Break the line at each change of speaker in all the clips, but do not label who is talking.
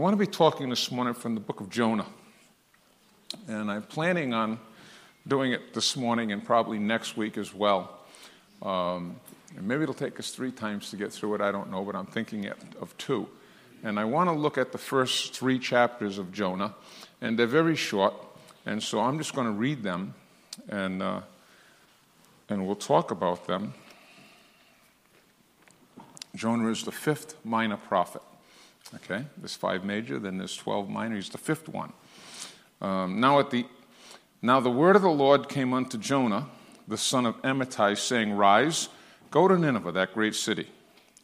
want to be talking this morning from the book of Jonah. And I'm planning on doing it this morning and probably next week as well. Um, and maybe it'll take us three times to get through it, I don't know, but I'm thinking of two. And I want to look at the first three chapters of Jonah, and they're very short, and so I'm just going to read them, and, uh, and we'll talk about them. Jonah is the fifth minor prophet. Okay, there's five major, then there's 12 minor. He's the fifth one. Um, now, at the, now the word of the Lord came unto Jonah, the son of Amittai, saying, Rise, go to Nineveh, that great city,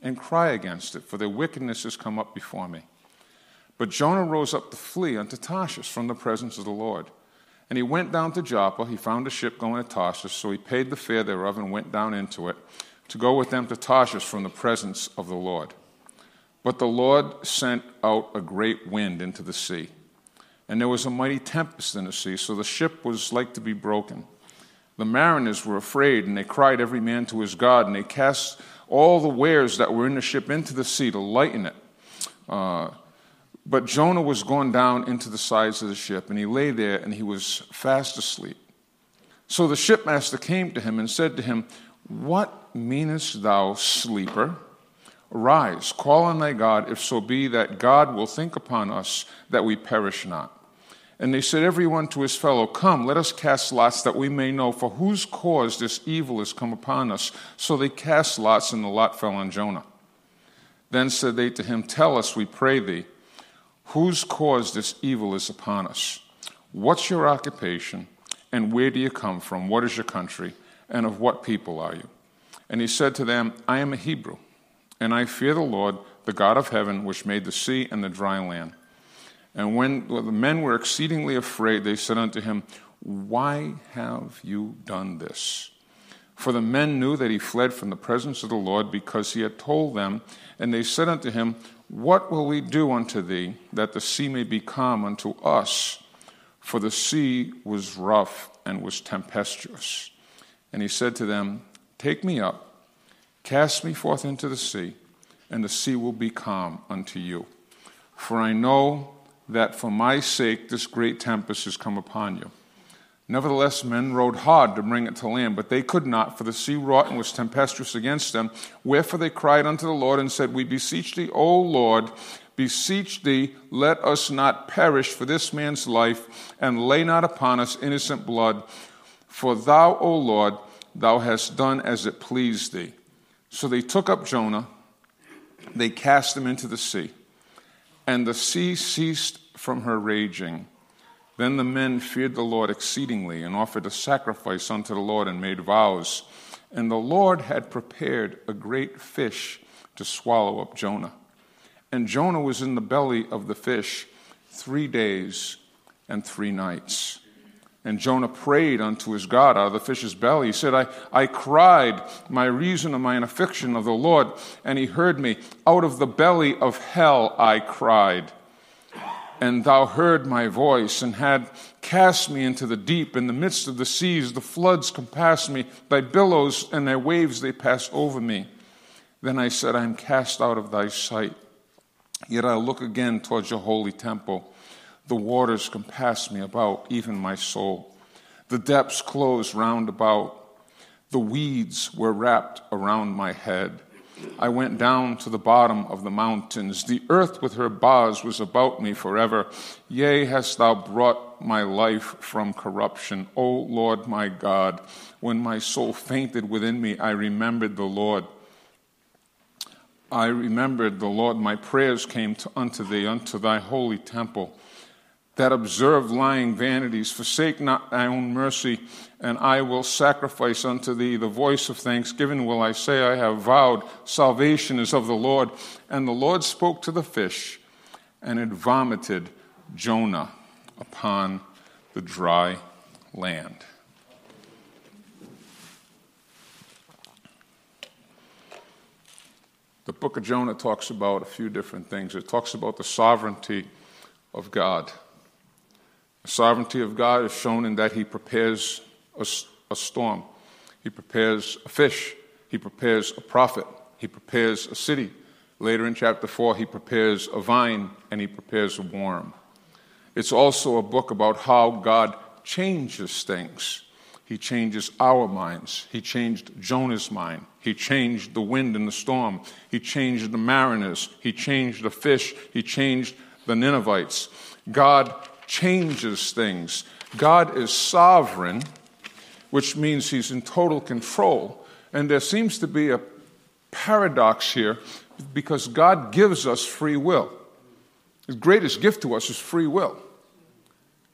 and cry against it, for their wickedness has come up before me. But Jonah rose up to flee unto Tarshish from the presence of the Lord. And he went down to Joppa. He found a ship going to Tarshish, so he paid the fare thereof and went down into it to go with them to Tarshish from the presence of the Lord. But the Lord sent out a great wind into the sea, and there was a mighty tempest in the sea, so the ship was like to be broken. The mariners were afraid, and they cried every man to his God, and they cast all the wares that were in the ship into the sea to lighten it. Uh, but Jonah was gone down into the sides of the ship, and he lay there, and he was fast asleep. So the shipmaster came to him and said to him, What meanest thou, sleeper? Arise, call on thy God, if so be that God will think upon us that we perish not. And they said, Every one to his fellow, Come, let us cast lots that we may know for whose cause this evil has come upon us. So they cast lots, and the lot fell on Jonah. Then said they to him, Tell us, we pray thee, whose cause this evil is upon us? What's your occupation, and where do you come from? What is your country, and of what people are you? And he said to them, I am a Hebrew and I fear the Lord, the God of heaven, which made the sea and the dry land. And when the men were exceedingly afraid, they said unto him, Why have you done this? For the men knew that he fled from the presence of the Lord because he had told them. And they said unto him, What will we do unto thee, that the sea may be calm unto us? For the sea was rough and was tempestuous. And he said to them, Take me up Cast me forth into the sea, and the sea will be calm unto you. For I know that for my sake this great tempest has come upon you. Nevertheless, men rowed hard to bring it to land, but they could not, for the sea wrought and was tempestuous against them. Wherefore they cried unto the Lord and said, We beseech thee, O Lord, beseech thee, let us not perish for this man's life, and lay not upon us innocent blood. For thou, O Lord, thou hast done as it pleased thee. So they took up Jonah, they cast him into the sea, and the sea ceased from her raging. Then the men feared the Lord exceedingly and offered a sacrifice unto the Lord and made vows. And the Lord had prepared a great fish to swallow up Jonah. And Jonah was in the belly of the fish three days and three nights. And Jonah prayed unto his God out of the fish's belly. He said, I, I cried my reason and mine affliction of the Lord, and he heard me. Out of the belly of hell I cried. And thou heard my voice, and had cast me into the deep. In the midst of the seas, the floods compassed me. Thy billows and thy waves, they passed over me. Then I said, I am cast out of thy sight. Yet I'll look again towards your holy temple. The waters compassed me about, even my soul. The depths closed round about. The weeds were wrapped around my head. I went down to the bottom of the mountains. The earth with her bars was about me forever. Yea, hast thou brought my life from corruption. O Lord my God, when my soul fainted within me, I remembered the Lord. I remembered the Lord. My prayers came to, unto thee, unto thy holy temple that observe lying vanities. Forsake not thy own mercy, and I will sacrifice unto thee the voice of thanksgiving. Will I say, I have vowed, salvation is of the Lord. And the Lord spoke to the fish, and it vomited Jonah upon the dry land. The book of Jonah talks about a few different things. It talks about the sovereignty of God. Sovereignty of God is shown in that He prepares a, a storm, He prepares a fish, He prepares a prophet, He prepares a city, Later in chapter 4, he prepares a vine and he prepares a worm. It's also a book about how God changes things. He changes our minds. He changed Jonah's mind. He changed the wind and the storm. He changed the mariners. He changed the fish. He changed the Ninevites. God changes things. God is sovereign, which means he's in total control. And there seems to be a paradox here because God gives us free will. His greatest gift to us is free will.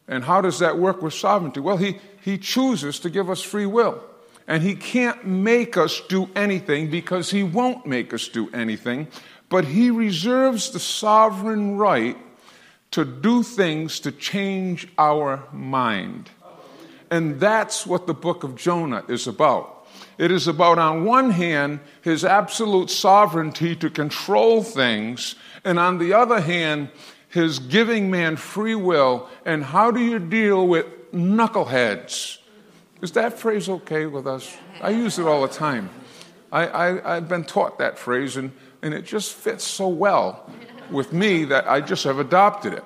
And how does that work with sovereignty? Well, he, he chooses to give us free will. And He can't make us do anything because He won't make us do anything, but He reserves the sovereign right to do things to change our mind. And that's what the book of Jonah is about. It is about, on one hand, his absolute sovereignty to control things, and on the other hand, his giving man free will. And how do you deal with knuckleheads? Is that phrase okay with us? I use it all the time. I, I, I've been taught that phrase, and, and it just fits so well with me that I just have adopted it.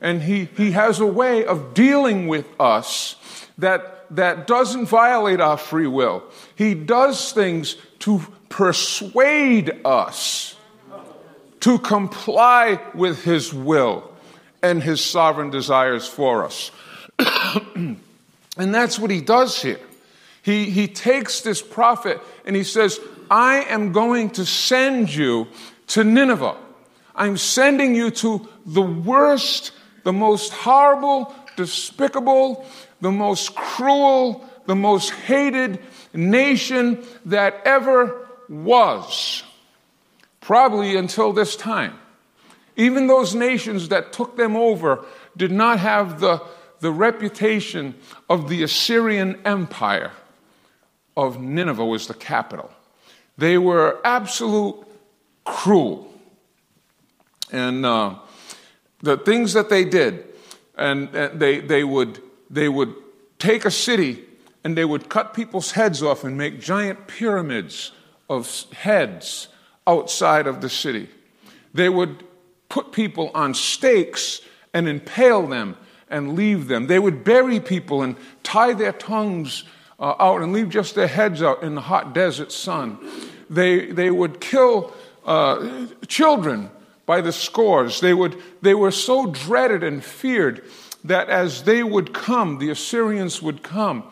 And he, he has a way of dealing with us that, that doesn't violate our free will. He does things to persuade us to comply with his will and his sovereign desires for us. and that's what he does here. He, he takes this prophet and he says, I am going to send you to Nineveh. I'm sending you to the worst, the most horrible, despicable, the most cruel, the most hated nation that ever was, probably until this time. Even those nations that took them over did not have the, the reputation of the Assyrian Empire of Nineveh was the capital. They were absolute cruel. And uh, the things that they did, and, and they, they, would, they would take a city and they would cut people's heads off and make giant pyramids of heads outside of the city. They would put people on stakes and impale them and leave them. They would bury people and tie their tongues uh, out and leave just their heads out in the hot desert sun. They, they would kill uh, children by the scores. They, would, they were so dreaded and feared that as they would come, the Assyrians would come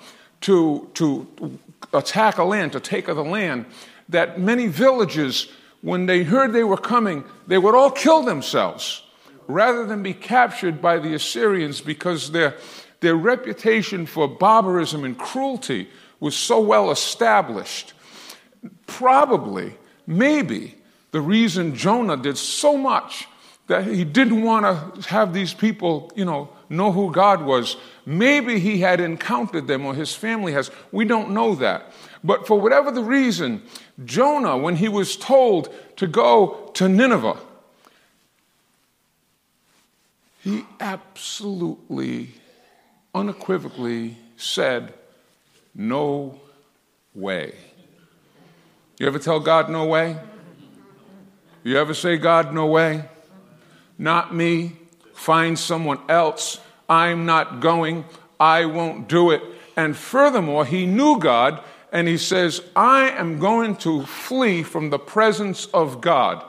to, to attack a land, to take the land, that many villages, when they heard they were coming, they would all kill themselves rather than be captured by the Assyrians because their, their reputation for barbarism and cruelty was so well established. Probably, maybe, the reason Jonah did so much that he didn't want to have these people, you know, know who God was. Maybe he had encountered them or his family has. We don't know that. But for whatever the reason, Jonah, when he was told to go to Nineveh, he absolutely, unequivocally said, No way. You ever tell God no way? You ever say, God, no way? Not me. Find someone else. I'm not going. I won't do it. And furthermore, he knew God and he says, I am going to flee from the presence of God.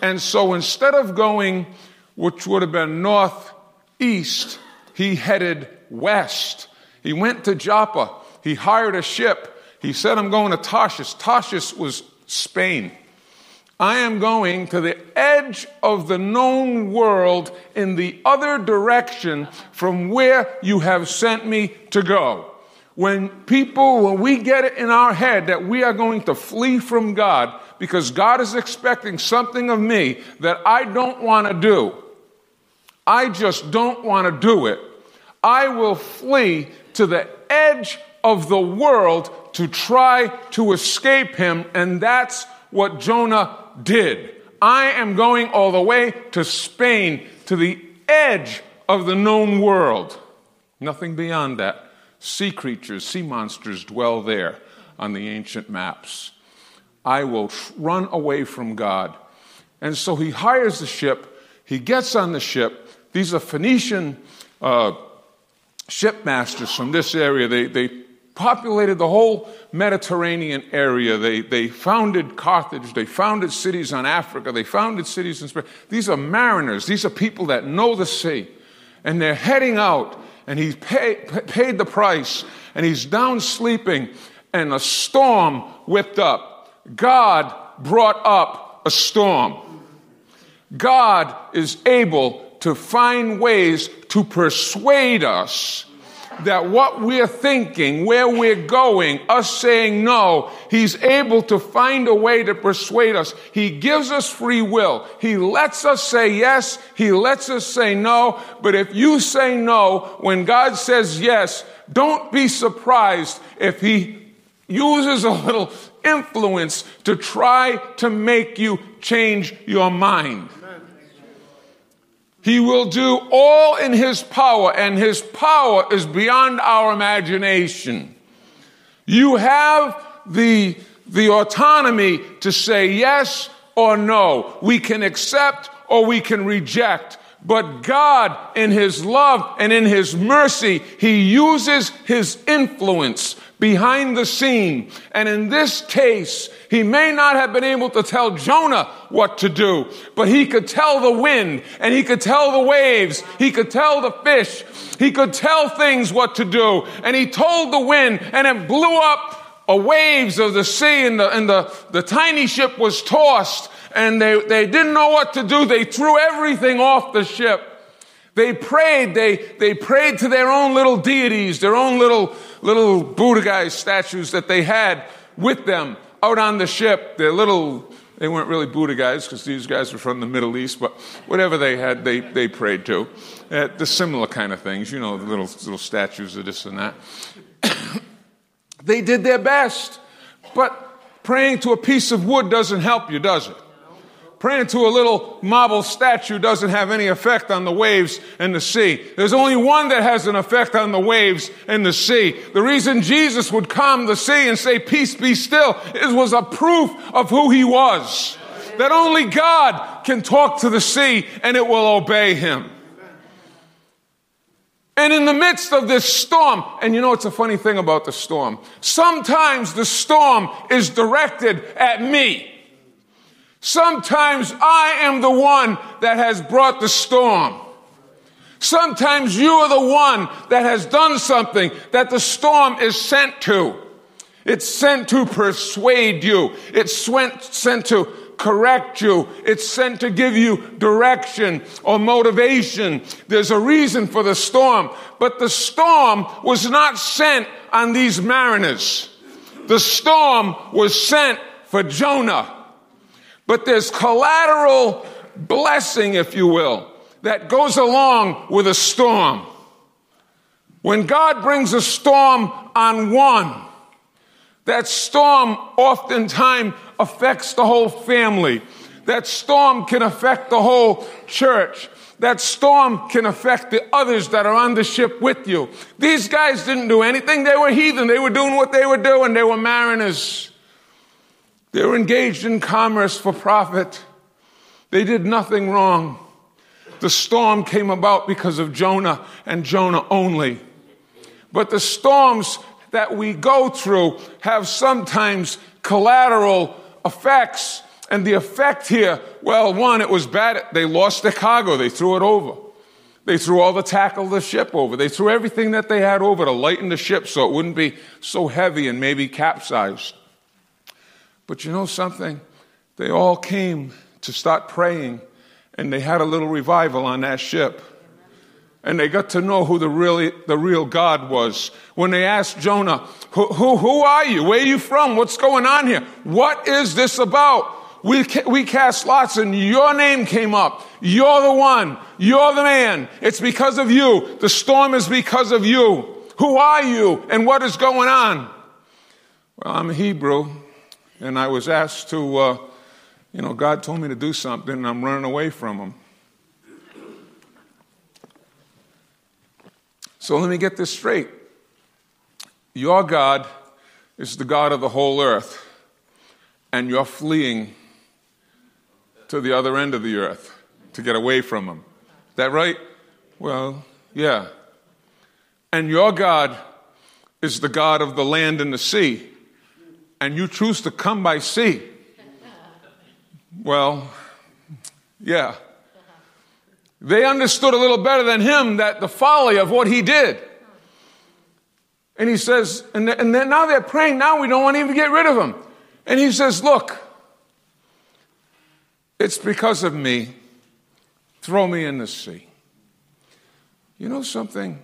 And so instead of going which would have been northeast, he headed west. He went to Joppa. He hired a ship. He said, I'm going to Tarshish. Tarshish was Spain. I am going to the edge of the known world in the other direction from where you have sent me to go. When people, when we get it in our head that we are going to flee from God because God is expecting something of me that I don't want to do, I just don't want to do it. I will flee to the edge of the world to try to escape him, and that's what Jonah did. I am going all the way to Spain, to the edge of the known world. Nothing beyond that. Sea creatures, sea monsters dwell there on the ancient maps. I will run away from God And so he hires the ship. He gets on the ship. These are Phoenician uh, shipmasters from this area. They, they populated the whole Mediterranean area. They, they founded Carthage. They founded cities on Africa. They founded cities in Spain. These are mariners. These are people that know the sea. And they're heading out, and he's pay, paid the price, and he's down sleeping, and a storm whipped up. God brought up a storm. God is able to find ways to persuade us that what we're thinking, where we're going, us saying no, He's able to find a way to persuade us. He gives us free will. He lets us say yes. He lets us say no. But if you say no when God says yes, don't be surprised if He uses a little influence to try to make you change your mind. He will do all in His power, and His power is beyond our imagination. You have the, the autonomy to say yes or no. We can accept or we can reject. But God, in His love and in His mercy, He uses His influence behind the scene. And in this case, He may not have been able to tell Jonah what to do, but He could tell the wind and He could tell the waves. He could tell the fish. He could tell things what to do. And He told the wind and it blew up a waves of the sea and the, and the, the tiny ship was tossed and they, they didn't know what to do. They threw everything off the ship. They prayed, they, they prayed to their own little deities, their own little, little Buddha guys statues that they had with them out on the ship. Their little, they weren't really Buddha guys because these guys were from the Middle East, but whatever they had, they, they prayed to. Uh, the similar kind of things, you know, the little, little statues of this and that. they did their best, but praying to a piece of wood doesn't help you, does it? Praying to a little marble statue doesn't have any effect on the waves and the sea. There's only one that has an effect on the waves and the sea. The reason Jesus would calm the sea and say, Peace be still, it was a proof of who he was. That only God can talk to the sea and it will obey him. And in the midst of this storm, and you know it's a funny thing about the storm? Sometimes the storm is directed at me. Sometimes I am the one that has brought the storm. Sometimes you are the one that has done something that the storm is sent to. It's sent to persuade you. It's sent to correct you. It's sent to give you direction or motivation. There's a reason for the storm. But the storm was not sent on these mariners. The storm was sent for Jonah. But there's collateral blessing, if you will, that goes along with a storm. When God brings a storm on one, that storm oftentimes affects the whole family. That storm can affect the whole church. That storm can affect the others that are on the ship with you. These guys didn't do anything. They were heathen. They were doing what they were doing. They were mariners. They were engaged in commerce for profit. They did nothing wrong. The storm came about because of Jonah and Jonah only. But the storms that we go through have sometimes collateral effects. And the effect here, well, one, it was bad. They lost their cargo. They threw it over. They threw all the tackle of the ship over. They threw everything that they had over to lighten the ship so it wouldn't be so heavy and maybe capsized. But you know something? They all came to start praying, and they had a little revival on that ship. And they got to know who the, really, the real God was. When they asked Jonah, who, who, who are you? Where are you from? What's going on here? What is this about? We, we cast lots and your name came up. You're the one. You're the man. It's because of you. The storm is because of you. Who are you and what is going on? Well, I'm a Hebrew and I was asked to, uh, you know, God told me to do something, and I'm running away from Him. So let me get this straight. Your God is the God of the whole earth, and you're fleeing to the other end of the earth to get away from him. That right? Well, yeah. And your God is the God of the land and the sea, and you choose to come by sea. Well, yeah. They understood a little better than him that the folly of what he did. And he says, and, and then now they're praying, now we don't want to even get rid of him. And he says, Look, it's because of me. Throw me in the sea. You know something?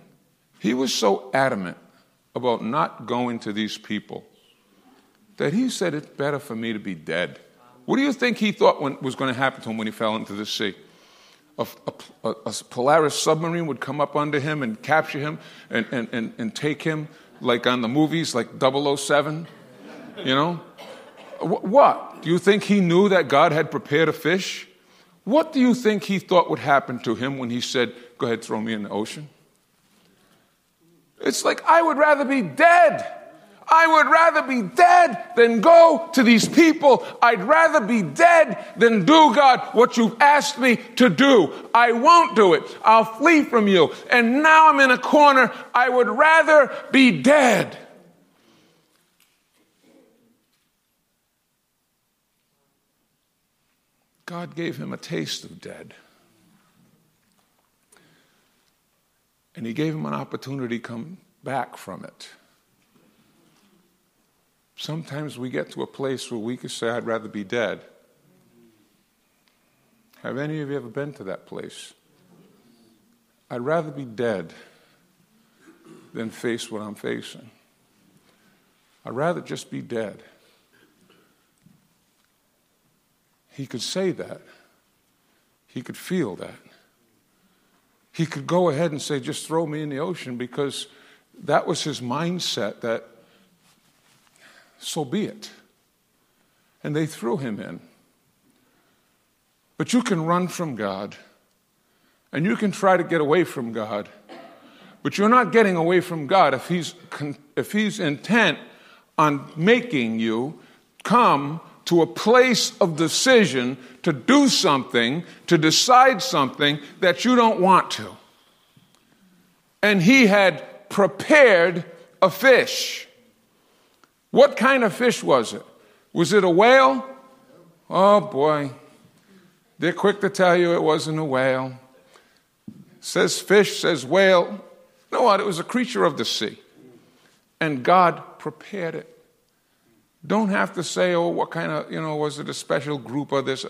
He was so adamant about not going to these people that he said it's better for me to be dead. What do you think he thought when, was going to happen to him when he fell into the sea? A, a, a, Polaris submarine would come up under him and capture him and, and, and, and take him, like on the movies, like 007? You know? What? Do you think he knew that God had prepared a fish? What do you think he thought would happen to him when he said, Go ahead, throw me in the ocean? It's like, I would rather be dead. I would rather be dead than go to these people. I'd rather be dead than do, God, what you've asked me to do. I won't do it. I'll flee from you. And now I'm in a corner. I would rather be dead. God gave him a taste of dead. And he gave him an opportunity to come back from it. Sometimes we get to a place where we can say, I'd rather be dead. Have any of you ever been to that place? I'd rather be dead than face what I'm facing. I'd rather just be dead. He could say that. He could feel that. He could go ahead and say, just throw me in the ocean because that was his mindset that so be it. And they threw him in. But you can run from God and you can try to get away from God, but you're not getting away from God if He's, if he's intent on making you come to a place of decision to do something, to decide something that you don't want to. And He had prepared a fish. What kind of fish was it? Was it a whale? Oh boy. They're quick to tell you it wasn't a whale. Says fish, says whale. You know what? It was a creature of the sea. And God prepared it. Don't have to say, oh, what kind of, you know, was it a special group or this?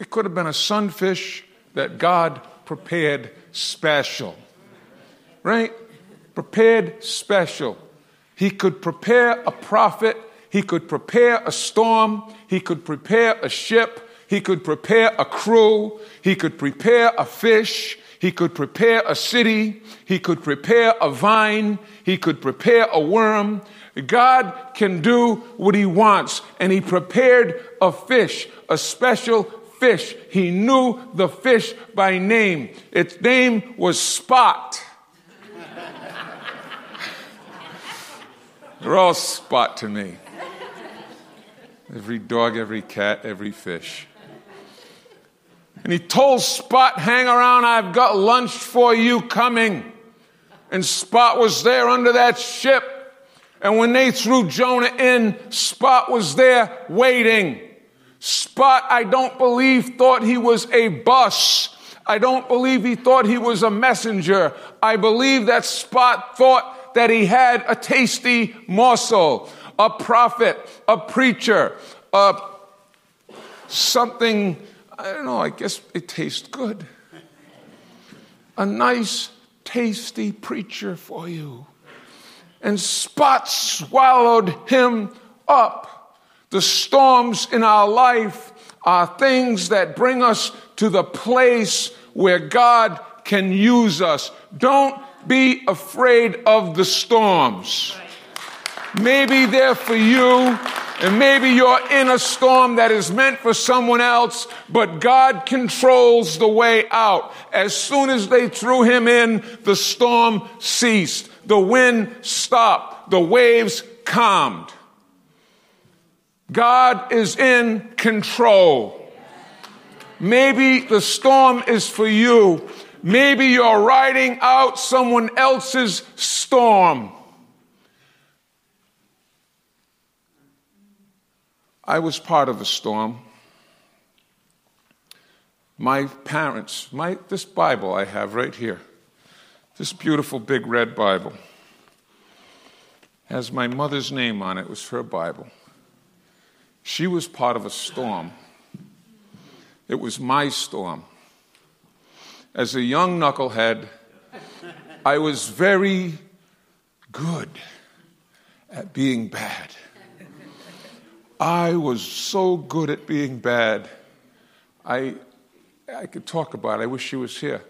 It could have been a sunfish that God prepared special. Right? Prepared special. He could prepare a prophet, he could prepare a storm, he could prepare a ship, he could prepare a crew, he could prepare a fish, he could prepare a city, he could prepare a vine, he could prepare a worm. God can do what he wants, and he prepared a fish, a special fish. He knew the fish by name. Its name was Spot. They're all spot to me. Every dog, every cat, every fish. And he told Spot, Hang around, I've got lunch for you coming. And Spot was there under that ship. And when they threw Jonah in, Spot was there waiting. Spot, I don't believe, thought he was a bus. I don't believe he thought he was a messenger. I believe that Spot thought that he had a tasty morsel, a prophet, a preacher, a something, I don't know, I guess it tastes good. A nice, tasty preacher for you. And Spot swallowed him up. The storms in our life are things that bring us to the place where God can use us. Don't be afraid of the storms. Maybe they're for you, and maybe you're in a storm that is meant for someone else, but God controls the way out. As soon as they threw him in, the storm ceased, the wind stopped, the waves calmed. God is in control. Maybe the storm is for you. Maybe you're riding out someone else's storm. I was part of a storm. My parents, my, this Bible I have right here, this beautiful big red Bible, has my mother's name on it. It was her Bible. She was part of a storm. It was my storm. As a young knucklehead, I was very good at being bad. I was so good at being bad. I, I could talk about it. I wish she was here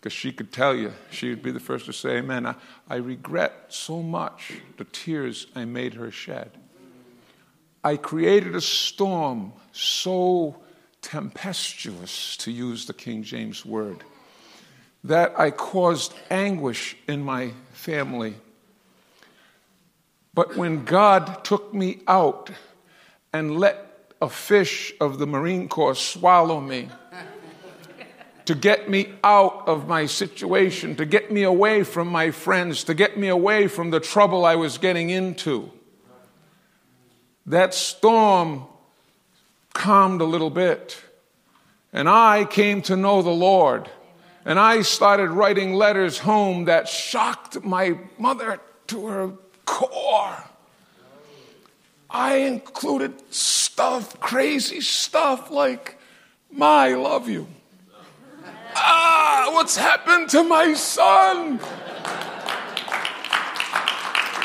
because she could tell you. She would be the first to say, Amen. I, I regret so much the tears I made her shed. I created a storm so tempestuous, to use the King James word, that I caused anguish in my family. But when God took me out and let a fish of the Marine Corps swallow me to get me out of my situation, to get me away from my friends, to get me away from the trouble I was getting into. That storm calmed a little bit, and I came to know the Lord. And I started writing letters home that shocked my mother to her core. I included stuff, crazy stuff like, My, I love you. Ah, what's happened to my son?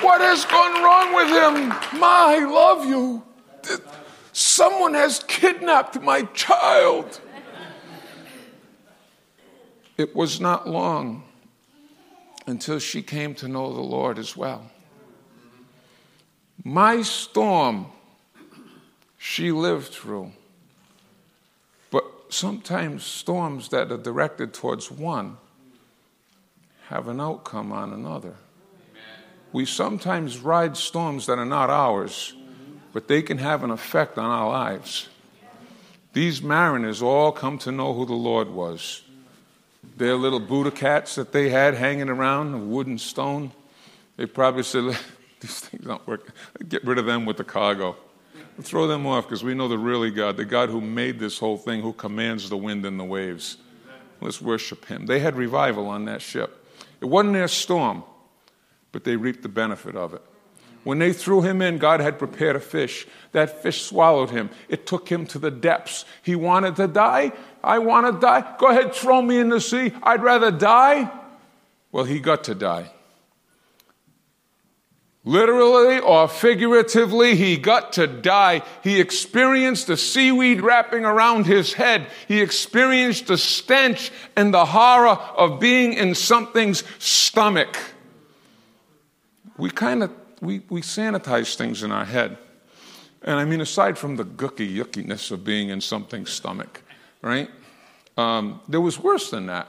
What has gone wrong with him? My, I love you. Someone has kidnapped my child. It was not long until she came to know the Lord as well. My storm, she lived through. But sometimes storms that are directed towards one have an outcome on another. We sometimes ride storms that are not ours, but they can have an effect on our lives. These mariners all come to know who the Lord was. Their little Buddha cats that they had hanging around, a wooden stone, they probably said, these things don't work. Get rid of them with the cargo. Throw them off because we know the really God, the God who made this whole thing, who commands the wind and the waves. Let's worship him. They had revival on that ship. It wasn't their storm, but they reaped the benefit of it. When they threw him in, God had prepared a fish. That fish swallowed him. It took him to the depths. He wanted to die. I want to die. Go ahead, throw me in the sea. I'd rather die. Well, he got to die. Literally or figuratively, he got to die. He experienced the seaweed wrapping around his head. He experienced the stench and the horror of being in something's stomach. We kind of we, we sanitize things in our head. And I mean, aside from the gooky yuckiness of being in something's stomach, right? Um, there was worse than that.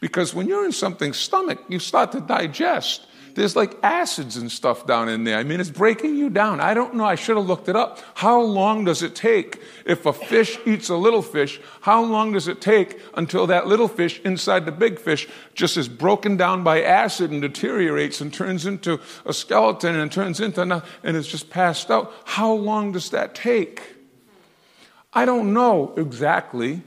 Because when you're in something's stomach, you start to digest. There's like acids and stuff down in there. I mean, it's breaking you down. I don't know. I should have looked it up. How long does it take if a fish eats a little fish? How long does it take until that little fish inside the big fish just is broken down by acid and deteriorates and turns into a skeleton and turns into nothing and is just passed out? How long does that take? I don't know exactly.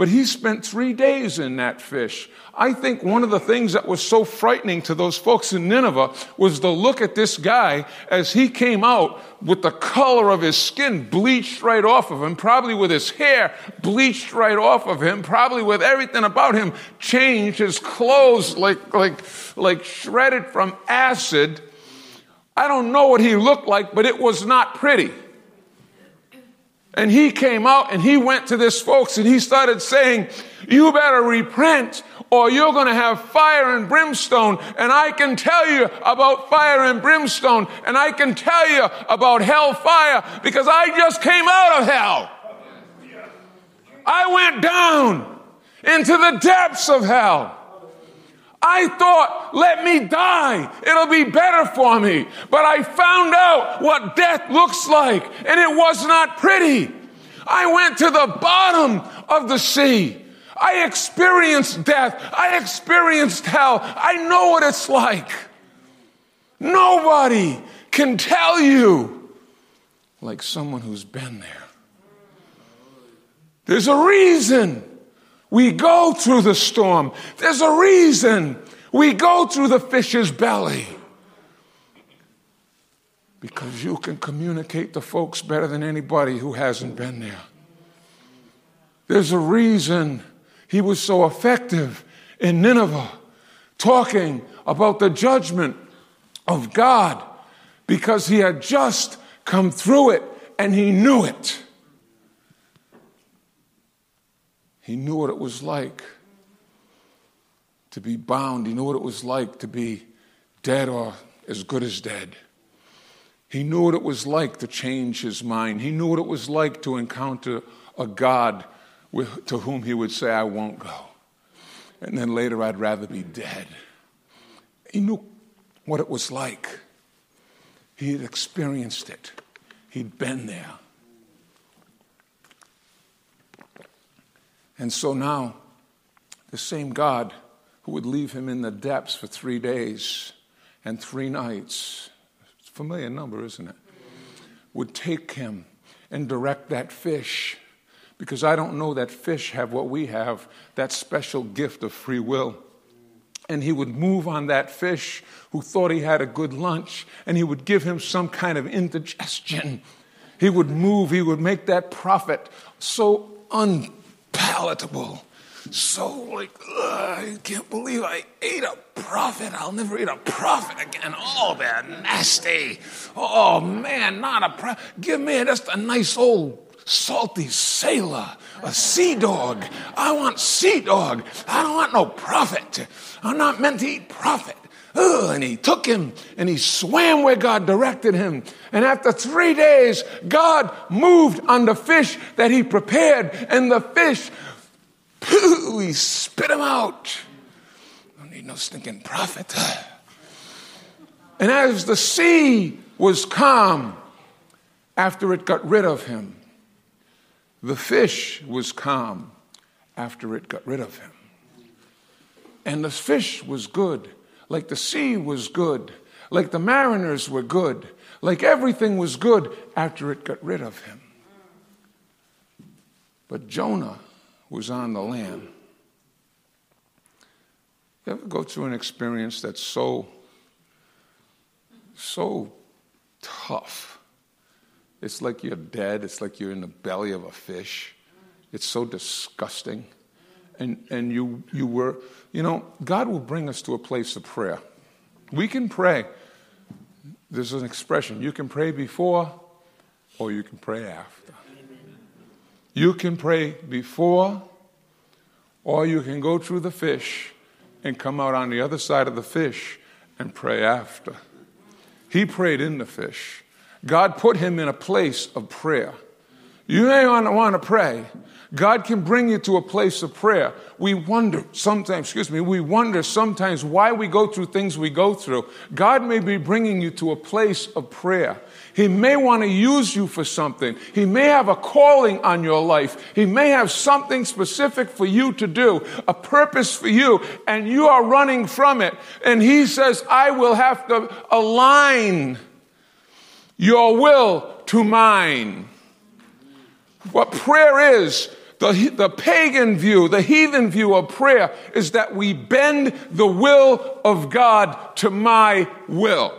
But he spent three days in that fish. I think one of the things that was so frightening to those folks in Nineveh was to look at this guy as he came out with the color of his skin bleached right off of him, probably with his hair bleached right off of him, probably with everything about him changed, his clothes like, like, like shredded from acid. I don't know what he looked like, but it was not pretty. And he came out and he went to this folks and he started saying, you better repent or you're going to have fire and brimstone. And I can tell you about fire and brimstone and I can tell you about hell fire because I just came out of hell. I went down into the depths of hell. I thought, let me die. It'll be better for me. But I found out what death looks like, and it was not pretty. I went to the bottom of the sea. I experienced death. I experienced hell. I know what it's like. Nobody can tell you like someone who's been there. There's a reason we go through the storm. There's a reason we go through the fish's belly. Because you can communicate to folks better than anybody who hasn't been there. There's a reason he was so effective in Nineveh, talking about the judgment of God, because he had just come through it and he knew it. He knew what it was like to be bound. He knew what it was like to be dead or as good as dead. He knew what it was like to change his mind. He knew what it was like to encounter a God with, to whom he would say, I won't go. And then later, I'd rather be dead. He knew what it was like. He had experienced it, he'd been there. And so now, the same God who would leave him in the depths for three days and three nights familiar number, isn't it? Would take him and direct that fish. Because I don't know that fish have what we have, that special gift of free will. And he would move on that fish who thought he had a good lunch, and he would give him some kind of indigestion. He would move, he would make that prophet so unpalatable so like, I can't believe I ate a prophet. I'll never eat a prophet again. Oh, they're nasty. Oh man, not a prophet. Give me just a nice old salty sailor, a sea dog. I want sea dog. I don't want no prophet. I'm not meant to eat prophet. And he took him and he swam where God directed him. And after three days, God moved on the fish that he prepared, and the fish he spit him out. Don't need no stinking prophet. And as the sea was calm after it got rid of him, the fish was calm after it got rid of him. And the fish was good, like the sea was good, like the mariners were good, like everything was good after it got rid of him. But Jonah was on the land. You ever go through an experience that's so, so tough? It's like you're dead, it's like you're in the belly of a fish. It's so disgusting. And, and you, you were, you know, God will bring us to a place of prayer. We can pray. There's an expression you can pray before or you can pray after. You can pray before, or you can go through the fish and come out on the other side of the fish and pray after. He prayed in the fish. God put him in a place of prayer. You may want to pray, God can bring you to a place of prayer. We wonder sometimes, excuse me, we wonder sometimes why we go through things we go through. God may be bringing you to a place of prayer. He may want to use you for something. He may have a calling on your life. He may have something specific for you to do, a purpose for you, and you are running from it. And He says, I will have to align your will to mine. What prayer is, the, the pagan view, the heathen view of prayer is that we bend the will of God to my will.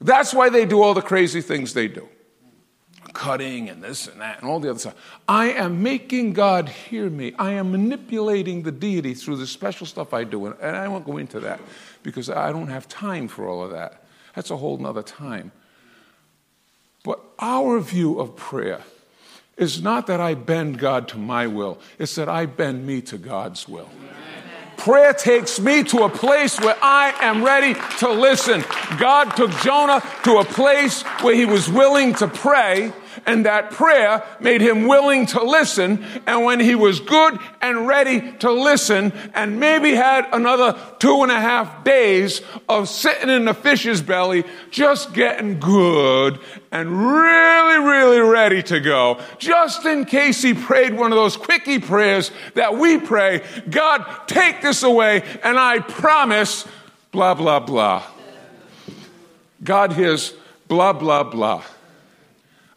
That's why they do all the crazy things they do cutting and this and that and all the other stuff. I am making God hear me. I am manipulating the deity through the special stuff I do. And I won't go into that because I don't have time for all of that. That's a whole nother time. But our view of prayer is not that I bend God to my will, it's that I bend me to God's will. Prayer takes me to a place where I am ready to listen. God took Jonah to a place where he was willing to pray, and that prayer made him willing to listen. And when he was good and ready to listen, and maybe had another two and a half days of sitting in the fish's belly, just getting good and really, really ready to go, just in case he prayed one of those quickie prayers that we pray God, take this away, and I promise, blah, blah, blah. God hears blah, blah, blah.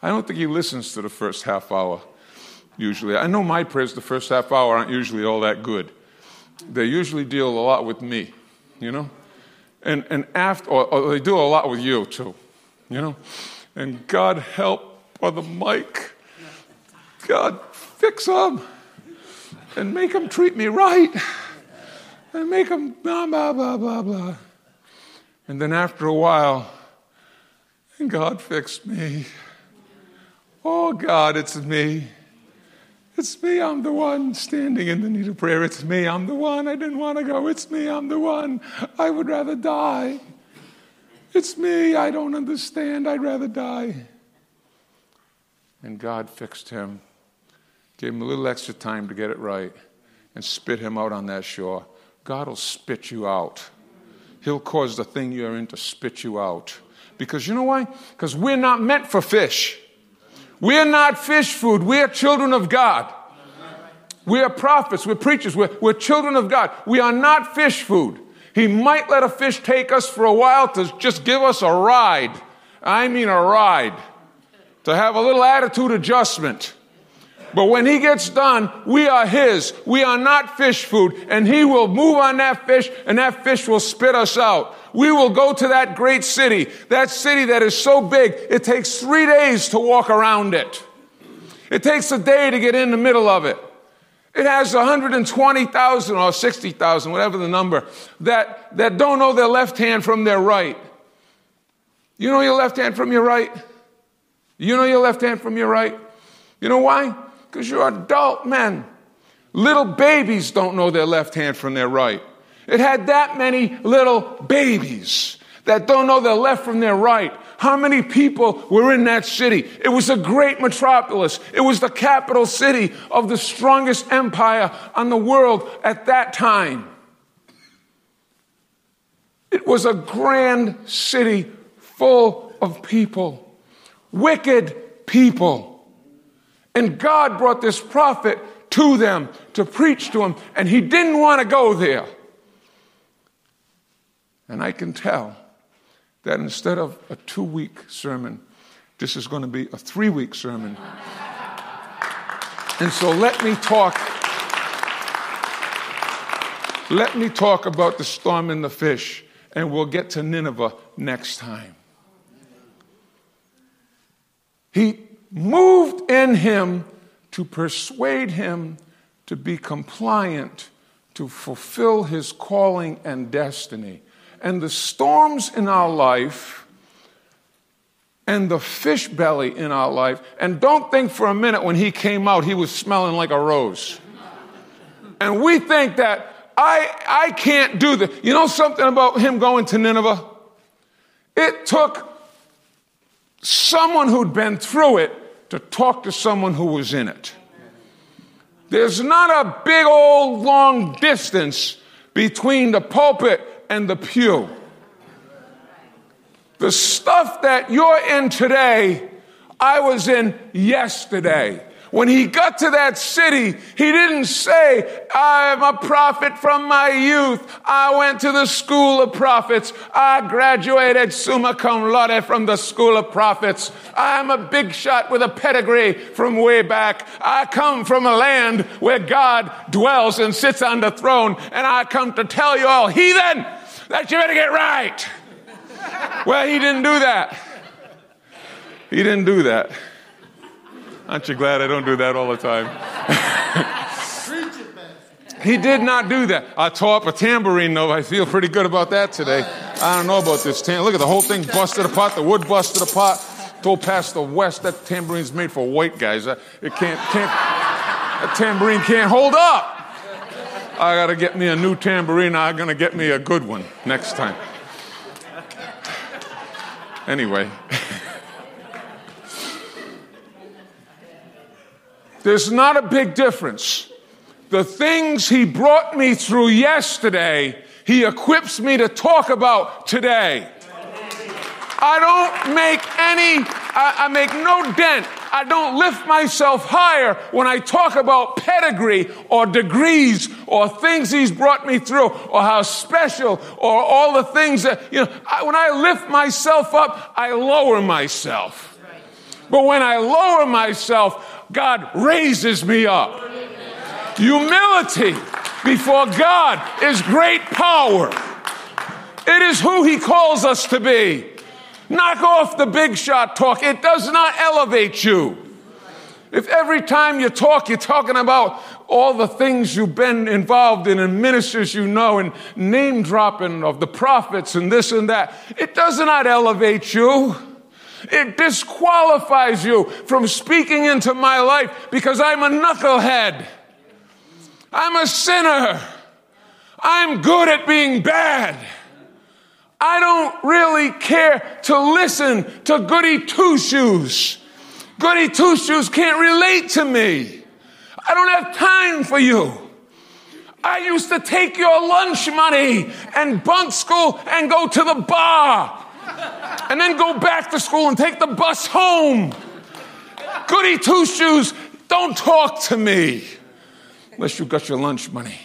I don't think he listens to the first half hour, usually. I know my prayers the first half hour aren't usually all that good. They usually deal a lot with me, you know? And, and after, or, or they do a lot with you too, you know? And God help Brother Mike. God fix him and make him treat me right and make him blah, blah, blah, blah, blah. And then after a while, and God fixed me. Oh, God, it's me. It's me, I'm the one standing in the need of prayer. It's me, I'm the one. I didn't want to go. It's me, I'm the one. I would rather die. It's me, I don't understand. I'd rather die. And God fixed him, gave him a little extra time to get it right, and spit him out on that shore. God will spit you out. He'll cause the thing you're in to spit you out. Because you know why? Because we're not meant for fish. We're not fish food. We are children of God. We are prophets. We're preachers. We're, we're children of God. We are not fish food. He might let a fish take us for a while to just give us a ride. I mean, a ride. To have a little attitude adjustment. But when he gets done, we are his. We are not fish food. And he will move on that fish, and that fish will spit us out. We will go to that great city, that city that is so big, it takes three days to walk around it. It takes a day to get in the middle of it. It has 120,000 or 60,000, whatever the number, that, that don't know their left hand from their right. You know your left hand from your right? You know your left hand from your right? You know why? Because you're adult men. Little babies don't know their left hand from their right. It had that many little babies that don't know their left from their right. How many people were in that city? It was a great metropolis. It was the capital city of the strongest empire on the world at that time. It was a grand city full of people, wicked people. And God brought this prophet to them to preach to them, and he didn't want to go there. And I can tell that instead of a two week sermon, this is going to be a three week sermon. And so let me talk. Let me talk about the storm and the fish, and we'll get to Nineveh next time. He moved in him to persuade him to be compliant to fulfill his calling and destiny and the storms in our life and the fish belly in our life. And don't think for a minute when he came out, he was smelling like a rose. And we think that I, I can't do this. You know something about him going to Nineveh? It took someone who'd been through it to talk to someone who was in it. There's not a big old long distance between the pulpit and the pew. The stuff that you're in today, I was in yesterday. When he got to that city, he didn't say, I'm a prophet from my youth. I went to the school of prophets. I graduated summa cum laude from the school of prophets. I'm a big shot with a pedigree from way back. I come from a land where God dwells and sits on the throne. And I come to tell you all, heathen, that you better get right. well, he didn't do that. He didn't do that. Aren't you glad I don't do that all the time? he did not do that. I tore up a tambourine, though. I feel pretty good about that today. I don't know about this tambourine. Look at the whole thing busted apart. The wood busted apart. Told Pastor West that tambourine's made for white guys. Uh, it can't, can't, tambourine can't hold up. I got to get me a new tambourine. I'm to get me a good one next time. Anyway. There's not a big difference. The things he brought me through yesterday, he equips me to talk about today. I don't make any, I, I, make no dent. I don't lift myself higher when I talk about pedigree or degrees or things he's brought me through or how special or all the things that, you know, I, when I lift myself up, I lower myself. But when I lower myself, God raises me up. Humility before God is great power. It is who he calls us to be. Knock off the big shot talk. It does not elevate you. If every time you talk, you're talking about all the things you've been involved in and ministers you know and name dropping of the prophets and this and that, it does not elevate you. It disqualifies you from speaking into my life because I'm a knucklehead. I'm a sinner. I'm good at being bad. I don't really care to listen to goody two shoes. Goody two shoes can't relate to me. I don't have time for you. I used to take your lunch money and bunk school and go to the bar and then go back to school and take the bus home. Goody two shoes, don't talk to me unless you got your lunch money.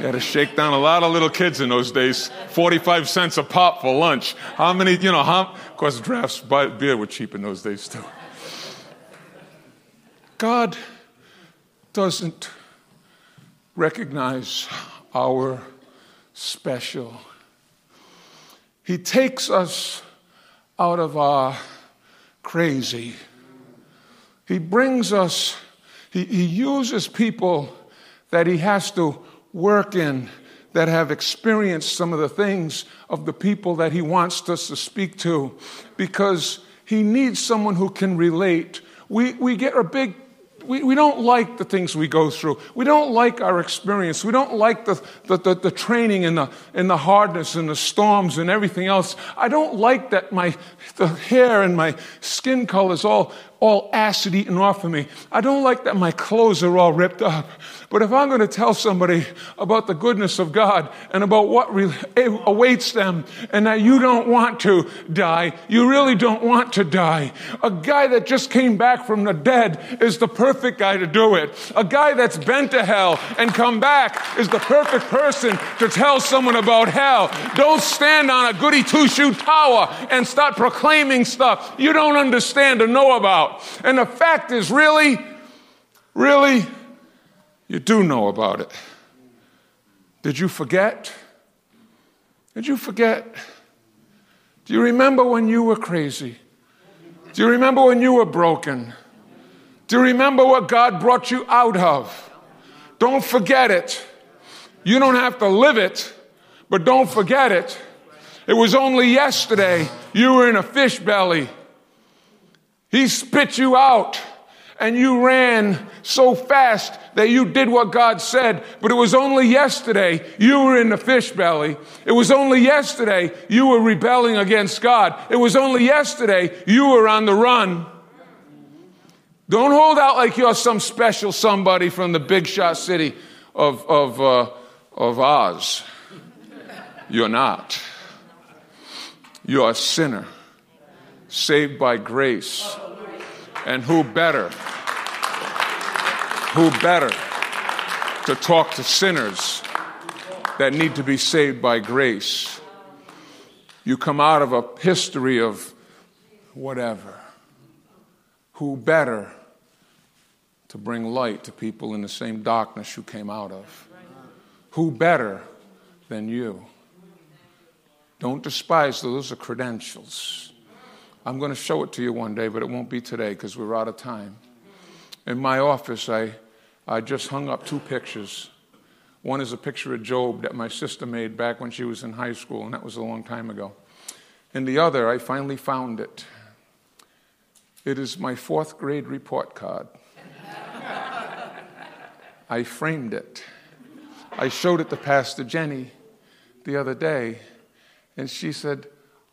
You had to shake down a lot of little kids in those days. 45 cents a pop for lunch. How many, you know, how, of course, drafts, beer were cheap in those days too. God doesn't recognize our special. He takes us out of our crazy. He brings us, he, he uses people that he has to work in that have experienced some of the things of the people that he wants us to speak to because he needs someone who can relate. We, we get a big we, we don't like the things we go through. We don't like our experience. We don't like the, the, the, the, training and the, and the hardness and the storms and everything else. I don't like that my the hair and my skin color is all, all acid eaten off of me. I don't like that my clothes are all ripped up. But if I'm going to tell somebody about the goodness of God and about what re- awaits them and that you don't want to die, you really don't want to die. A guy that just came back from the dead is the perfect guy to do it. A guy that's been to hell and come back is the perfect person to tell someone about hell. Don't stand on a goody two shoe tower and start proclaiming stuff you don't understand or know about. And the fact is, really, really, you do know about it. Did you forget? Did you forget? Do you remember when you were crazy? Do you remember when you were broken? Do you remember what God brought you out of? Don't forget it. You don't have to live it, but don't forget it. It was only yesterday you were in a fish belly. He spit you out and you ran so fast that you did what God said, but it was only yesterday you were in the fish belly. It was only yesterday you were rebelling against God. It was only yesterday you were on the run. Don't hold out like you're some special somebody from the big shot city of, of, uh, of Oz. You're not. You're a sinner saved by grace. And who better? Who better to talk to sinners that need to be saved by grace? You come out of a history of whatever. Who better to bring light to people in the same darkness you came out of? Who better than you? Don't despise those are credentials. I'm going to show it to you one day, but it won't be today because we're out of time. In my office, I, I just hung up two pictures. One is a picture of Job that my sister made back when she was in high school, and that was a long time ago. And the other, I finally found it. It is my fourth grade report card. I framed it. I showed it to Pastor Jenny the other day, and she said,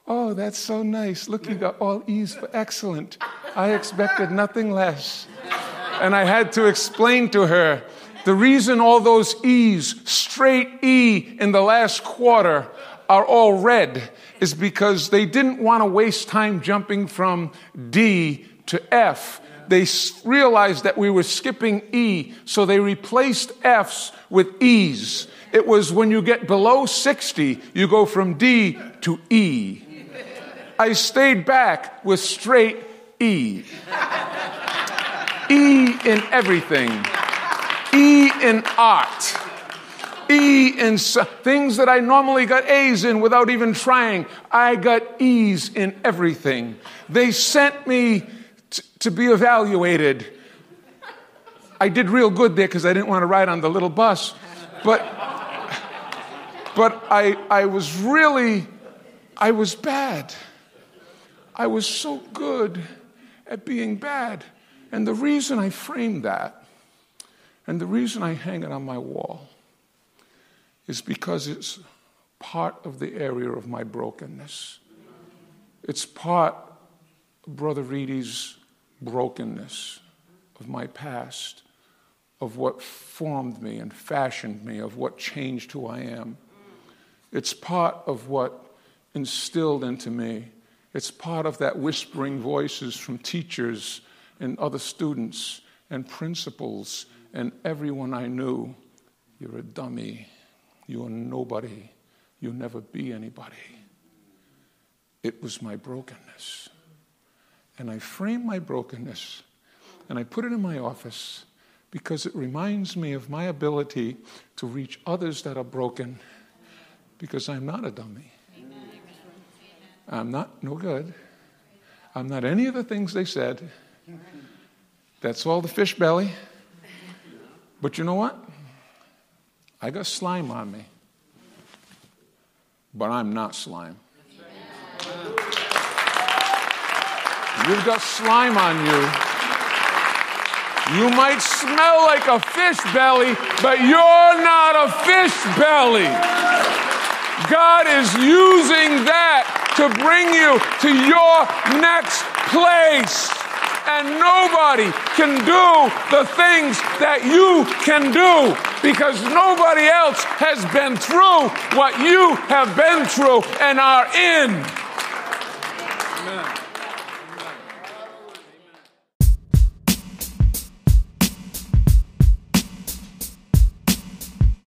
Oh, that's so nice. Look, you got all E's for excellent. I expected nothing less. And I had to explain to her the reason all those E's, straight E in the last quarter, are all red is because they didn't want to waste time jumping from D to F. They realized that we were skipping E, so they replaced F's with E's. It was when you get below 60, you go from D to E. I stayed back with straight E. E in everything. E in art. E in things that I normally got A's in without even trying. I got E's in everything. They sent me t- to be evaluated. I did real good there because I didn't want to ride on the little bus. But, but I, I was really, I was bad. I was so good at being bad. And the reason I framed that, and the reason I hang it on my wall, is because it's part of the area of my brokenness. It's part Brother Reedy's brokenness of my past, of what formed me and fashioned me, of what changed who I am. It's part of what instilled into me. It's part of that whispering voices from teachers and other students and principals and everyone I knew. You're a dummy. You're nobody. You'll never be anybody. It was my brokenness. And I frame my brokenness and I put it in my office because it reminds me of my ability to reach others that are broken because I'm not a dummy. I'm not no good. I'm not any of the things they said. That's all the fish belly. But you know what? I got slime on me, but I'm not slime. You've got slime on you. You might smell like a fish belly, but you're not a fish belly. God is using that to bring you to your next place. And nobody can do the things that you can do because nobody else has been through what you have been through and are in. Amen.